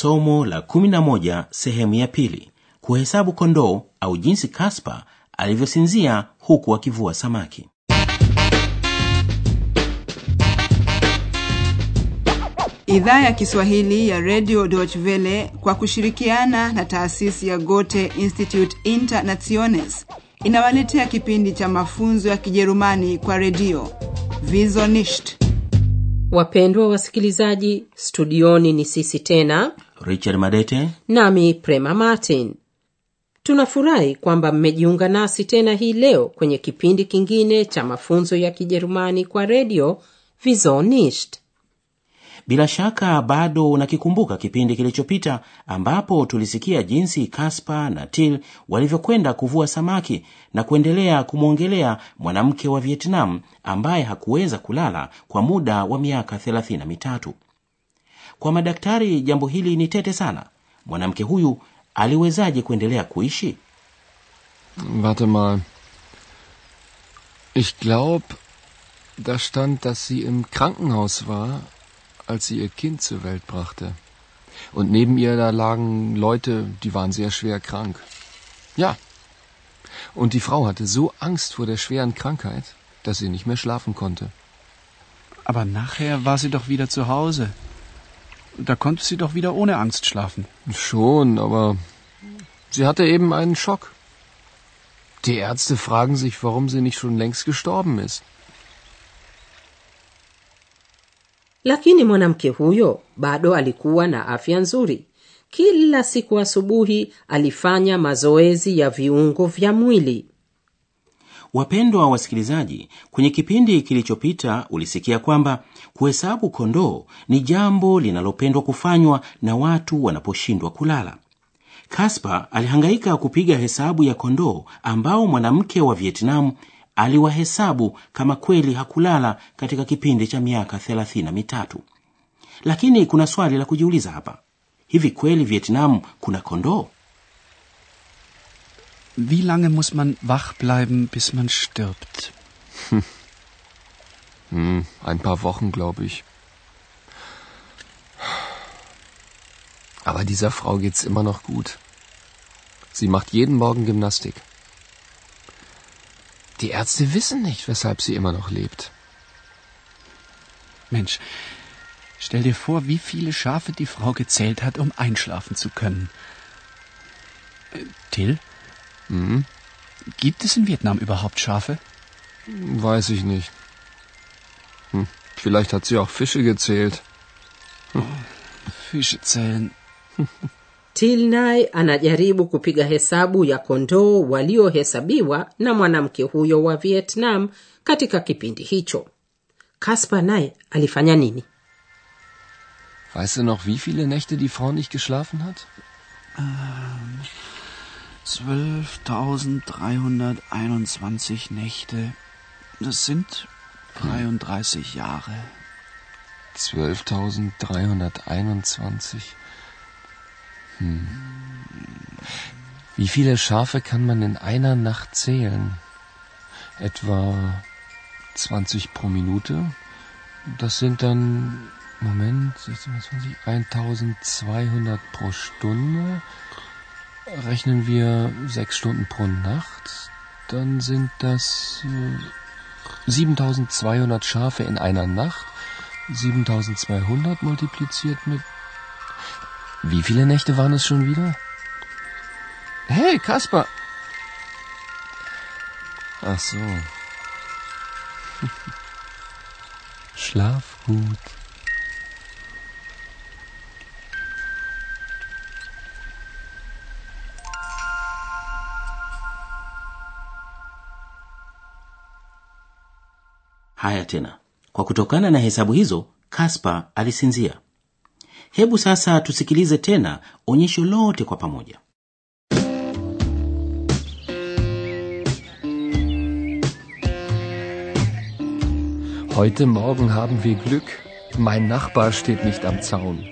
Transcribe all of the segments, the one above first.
somo la 11 sehemu ya pili. Kuhesabu kondoo au jinsi kaspa alivyosinzia huku akivua samaki. Idhaa ya kiswahili ya redio deutschwelle kwa kushirikiana na taasisi ya gote institute internationes inawaletea kipindi cha mafunzo ya kijerumani kwa redio. Vizonisht wapendwa wasikilizaji studioni ni sisi tena richard madete. Nami prema martin. Tunafurahi kwamba mmejiunga nasi tena hii leo kwenye kipindi kingine cha mafunzo ya kijerumani kwa redio vizonisht bila shaka bado unakikumbuka kipindi kilichopita ambapo tulisikia jinsi kaspa na til walivyokwenda kuvua samaki na kuendelea kumwongelea mwanamke wa vietnam ambaye hakuweza kulala kwa muda wa miaka thelathini na mitatu kwa madaktari jambo hili ni tete sana mwanamke huyu aliwezaje kuendelea kuishi Warte mal. Ich glaube, da stand, dass sie im Krankenhaus war, als sie ihr Kind zur Welt brachte. Und neben ihr da lagen Leute, die waren sehr schwer krank. Ja. Und die Frau hatte so Angst vor der schweren Krankheit, dass sie nicht mehr schlafen konnte. Aber nachher war sie doch wieder zu Hause. Da konnte sie doch wieder ohne Angst schlafen. Schon, aber sie hatte eben einen Schock. Die Ärzte fragen sich, warum sie nicht schon längst gestorben ist. lakini mwanamke huyo bado alikuwa na afya nzuri kila siku asubuhi alifanya mazoezi ya viungo vya mwili wapendwa wasikilizaji kwenye kipindi kilichopita ulisikia kwamba kuhesabu kondoo ni jambo linalopendwa kufanywa na watu wanaposhindwa kulala. Kaspa alihangaika kupiga hesabu ya kondoo ambao mwanamke wa vietnam aliwahesabu kama kweli hakulala katika kipindi cha miaka thelathini na mitatu. Lakini kuna swali la kujiuliza hapa. Hivi kweli vietnam kuna kondoo Wie lange muss man wach bleiben, bis man stirbt? Hm, ein paar Wochen, glaube ich. Aber dieser Frau geht's immer noch gut. Sie macht jeden Morgen Gymnastik. Die Ärzte wissen nicht, weshalb sie immer noch lebt. Mensch, stell dir vor, wie viele Schafe die Frau gezählt hat, um einschlafen zu können. Äh, Till, Hm? gibt es in Vietnam überhaupt Schafe? Weiß ich nicht. Hm, vielleicht hat sie auch Fische gezählt. Fische zählen. til naye anajaribu kupiga hesabu ya kondoo waliohesabiwa na mwanamke huyo wa vietnam katika kipindi hicho kaspa naye alifanya nini Weißt du noch, wie viele Nächte die Frau nicht geschlafen hat? 12.321 Nächte. Das sind 33 Jahre. 12.321. Hm. Wie viele Schafe kann man in einer Nacht zählen? Etwa 20 pro Minute. Das sind dann, Moment, 16, 20, 1200 pro Stunde. Rechnen wir sechs Stunden pro Nacht, dann sind das äh, 7200 Schafe in einer Nacht. 7200 multipliziert mit. Wie viele Nächte waren es schon wieder? Hey, Kasper! Ach so. Schlaf gut. Haya tena kwa kutokana na hesabu hizo kaspa alisinzia hebu sasa tusikilize tena onyesho lote kwa pamoja Heute Morgen haben wir Glück. Mein Nachbar steht nicht am Zaun.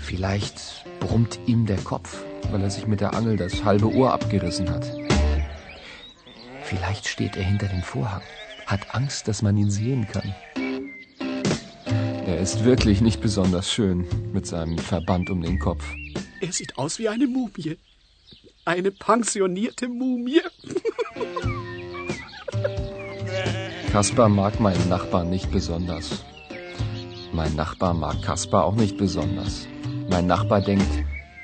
Vielleicht brummt ihm der Kopf, weil er sich mit der Angel das halbe Ohr abgerissen hat. Vielleicht steht er hinter dem Vorhang, hat Angst, dass man ihn sehen kann. Er ist wirklich nicht besonders schön mit seinem Verband um den Kopf. Er sieht aus wie eine Mumie. Eine pensionierte Mumie. Kaspar mag meinen Nachbarn nicht besonders. Mein Nachbar mag Kaspar auch nicht besonders. Mein Nachbar denkt,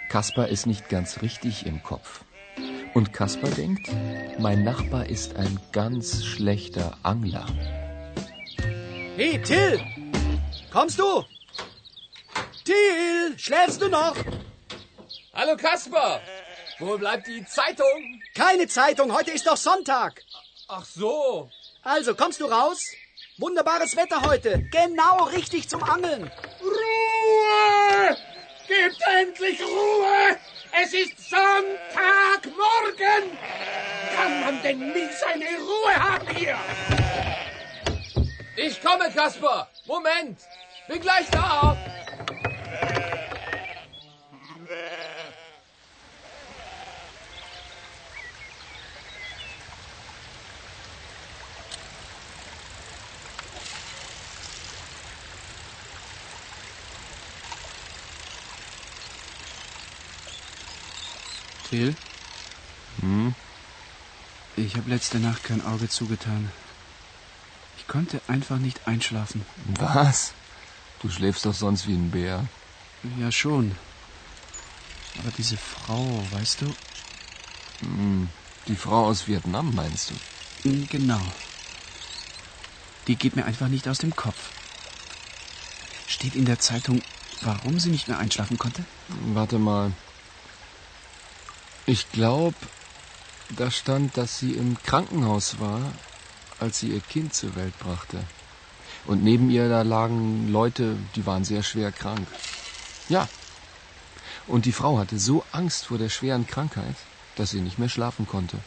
Kaspar ist nicht ganz richtig im Kopf. Und Kaspar denkt, mein Nachbar ist ein ganz schlechter Angler. Hey, Till! Kommst du? Till, schläfst du noch? Hallo Kasper! Wo bleibt die Zeitung? Keine Zeitung, heute ist doch Sonntag. Ach so. Also, kommst du raus? Wunderbares Wetter heute. Genau richtig zum Angeln. Ruhe! Gebt endlich Ruhe! Es ist Sonntagmorgen! Kann man denn nie seine Ruhe haben hier? Ich komme, Kasper. Moment. Bin gleich da. Till? Hm? Ich habe letzte Nacht kein Auge zugetan. Ich konnte einfach nicht einschlafen. Was? Du schläfst doch sonst wie ein Bär. Ja, schon. Aber diese Frau, weißt du? Hm, die Frau aus Vietnam, meinst du? Hm, Genau. Die geht mir einfach nicht aus dem Kopf. Steht in der Zeitung, warum sie nicht mehr einschlafen konnte? Warte mal. Ich glaube, da stand, dass sie im Krankenhaus war, als sie ihr Kind zur Welt brachte. Und neben ihr da lagen Leute, die waren sehr schwer krank. Ja. Und die Frau hatte so Angst vor der schweren Krankheit, dass sie nicht mehr schlafen konnte.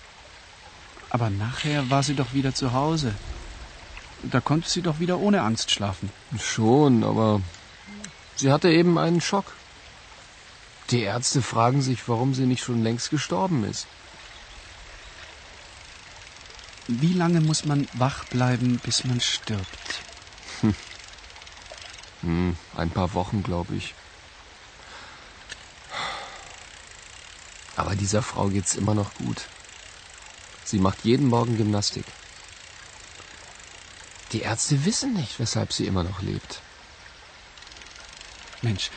Aber nachher war sie doch wieder zu Hause. Da konnte sie doch wieder ohne Angst schlafen. Schon, aber sie hatte eben einen Schock. Die Ärzte fragen sich, warum sie nicht schon längst gestorben ist. Wie lange muss man wach bleiben, bis man stirbt? Hm, ein paar Wochen, glaube ich. Aber dieser Frau geht's immer noch gut. Sie macht jeden Morgen Gymnastik. Die Ärzte wissen nicht, weshalb sie immer noch lebt. Mensch,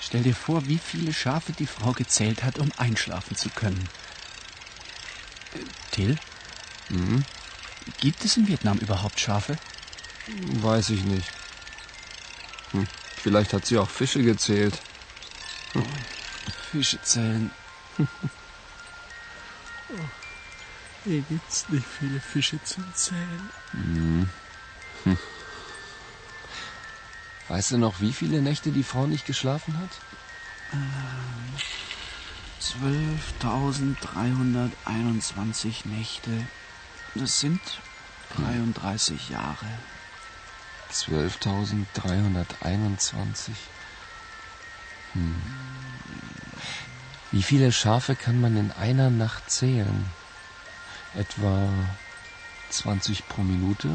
stell dir vor, wie viele Schafe die Frau gezählt hat, um einschlafen zu können. Till? Hm? Gibt es in Vietnam überhaupt Schafe? Weiß ich nicht. Hm, vielleicht hat sie auch Fische gezählt. Fische zählen. oh, hier gibt's nicht viele Fische zum Zählen. Hm. Hm. Weißt du noch, wie viele Nächte die Frau nicht geschlafen hat? Ähm, 12.321 Nächte. Das sind 33 Jahre. 12.321. Hm. Wie viele Schafe kann man in einer Nacht zählen? Etwa 20 pro Minute.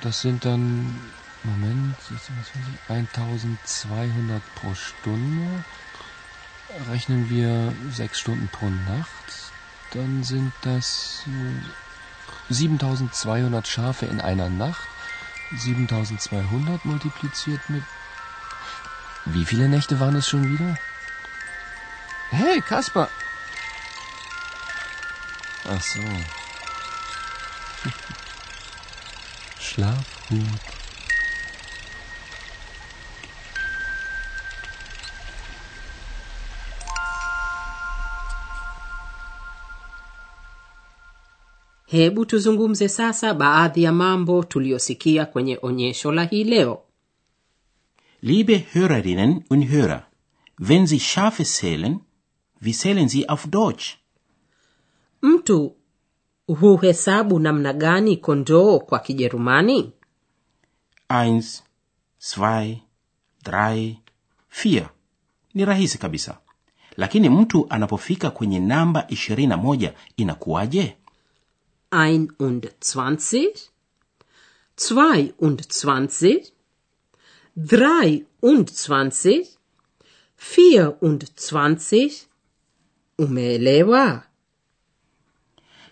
Das sind dann, Moment, 1200 pro Stunde. Rechnen wir sechs Stunden pro Nacht, dann sind das äh, 7200 Schafe in einer Nacht. 7200 multipliziert mit. Wie viele Nächte waren es schon wieder? Hey, Kasper! Ach so. Schlaf Hebu tuzungumze sasa baadhi ya mambo tuliyosikia kwenye onyesho la hii leo. Liebe Hörerinnen und Hörer, wenn Sie Schafe zählen, wie zählen Sie auf Deutsch? Mtu huhesabu namna gani kondoo kwa Kijerumani? Eins, zwei, drei, vier. Ni rahisi kabisa. Lakini mtu anapofika kwenye namba 21 inakuwaje? Einundzwanzig, zweiundzwanzig, 23, 24. Umeelewa?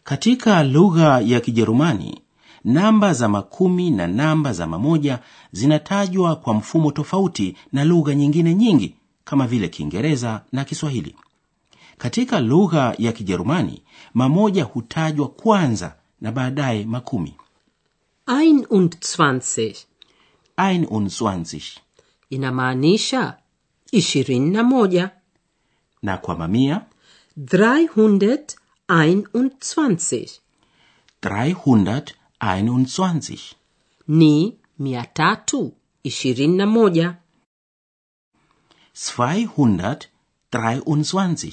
Katika lugha ya Kijerumani, namba za makumi na namba za mamoja zinatajwa kwa mfumo tofauti na lugha nyingine nyingi kama vile Kiingereza na Kiswahili. Katika lugha ya Kijerumani, mamoja hutajwa kwanza na baadaye makumi. 21 21 inamaanisha ishirini na moja. na kwa mamia 321 321 ni mia tatu ishirini na moja. 223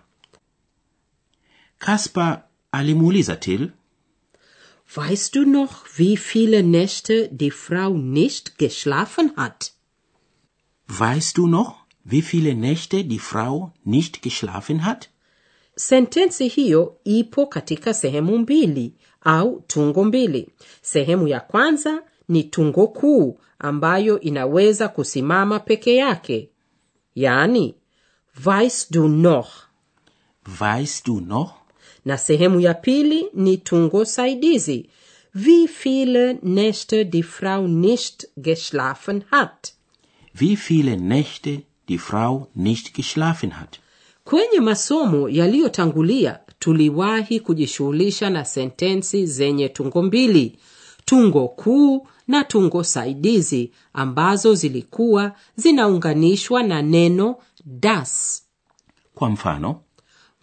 kaspa alimuuliza til Weißt du noch, wie viele Nächte die Frau nicht geschlafen hat? weißt du noch wie viele nächte die frau nicht geschlafen hat Sentensi hiyo ipo katika sehemu mbili au tungo mbili. Sehemu ya kwanza ni tungo kuu ambayo inaweza kusimama peke yake, yaani weißt du noch, weißt du noch na sehemu ya pili ni tungo saidizi, wie viele Nächte die Frau nicht geschlafen hat. wie viele nächte die frau nicht geschlafen hat Kwenye masomo yaliyotangulia tuliwahi kujishughulisha na sentensi zenye tungo mbili, tungo kuu na tungo saidizi ambazo zilikuwa zinaunganishwa na neno das. kwa mfano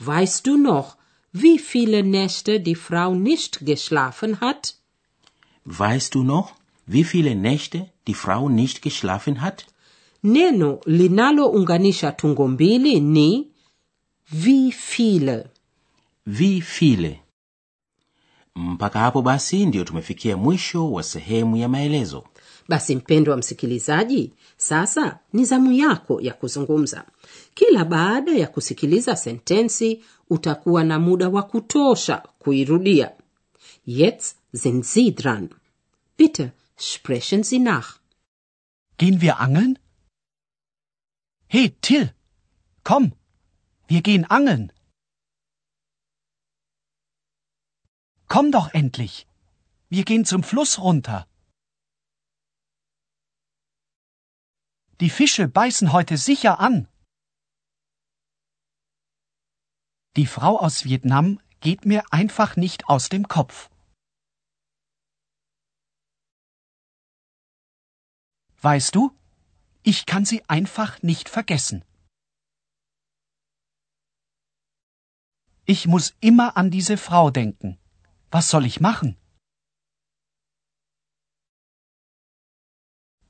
Weißt du noch, wie viele Nächte die Frau nicht geschlafen hat? weißt du noch wie viele nächte die frau nicht geschlafen hat Neno linalounganisha tungo mbili ni wie viele. wie viele mpaka hapo basi ndiyo tumefikia mwisho wa sehemu ya maelezo Basi mpendwa msikilizaji, sasa ni zamu yako ya kuzungumza. Kila baada ya kusikiliza sentensi utakuwa na muda wa kutosha kuirudia. Jetzt sind Sie dran. Bitte sprechen Sie nach. Gehen wir angeln? Hey, Till, komm, wir gehen angeln. Komm doch endlich. Wir gehen zum Fluss runter. Die Fische beißen heute sicher an. Die Frau aus Vietnam geht mir einfach nicht aus dem Kopf. Weißt du, ich kann sie einfach nicht vergessen. Ich muss immer an diese Frau denken. Was soll ich machen?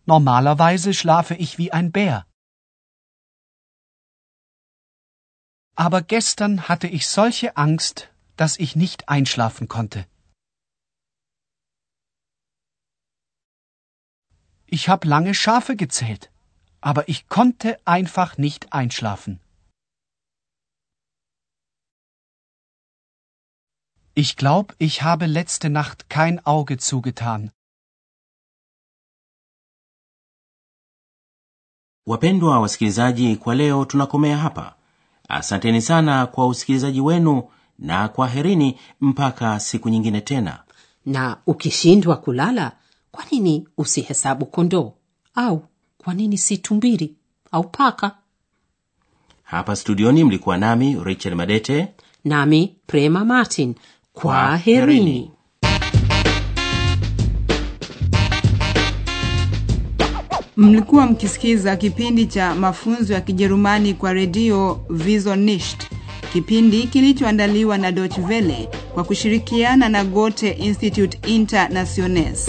Normalerweise schlafe ich wie ein Bär. Aber gestern hatte ich solche Angst, dass ich nicht einschlafen konnte. Ich habe lange Schafe gezählt, aber ich konnte einfach nicht einschlafen. Ich glaube, ich habe letzte Nacht kein Auge zugetan. Wapendwa wasikilizaji kwa leo tunakomea hapa asanteni sana kwa usikilizaji wenu na kwaherini mpaka siku nyingine tena Na ukishindwa kulala, kwa nini usihesabu kondoo? Au kwa nini si tumbiri au paka? hapa studioni mlikuwa nami richard madete Nami Prema Martin. Kwaherini. Mlikuwa mkisikiza kipindi cha mafunzo ya Kijerumani kwa redio Visionisht, kipindi kilichoandaliwa na Deutsche Welle kwa kushirikiana na Goethe Institut Internationales.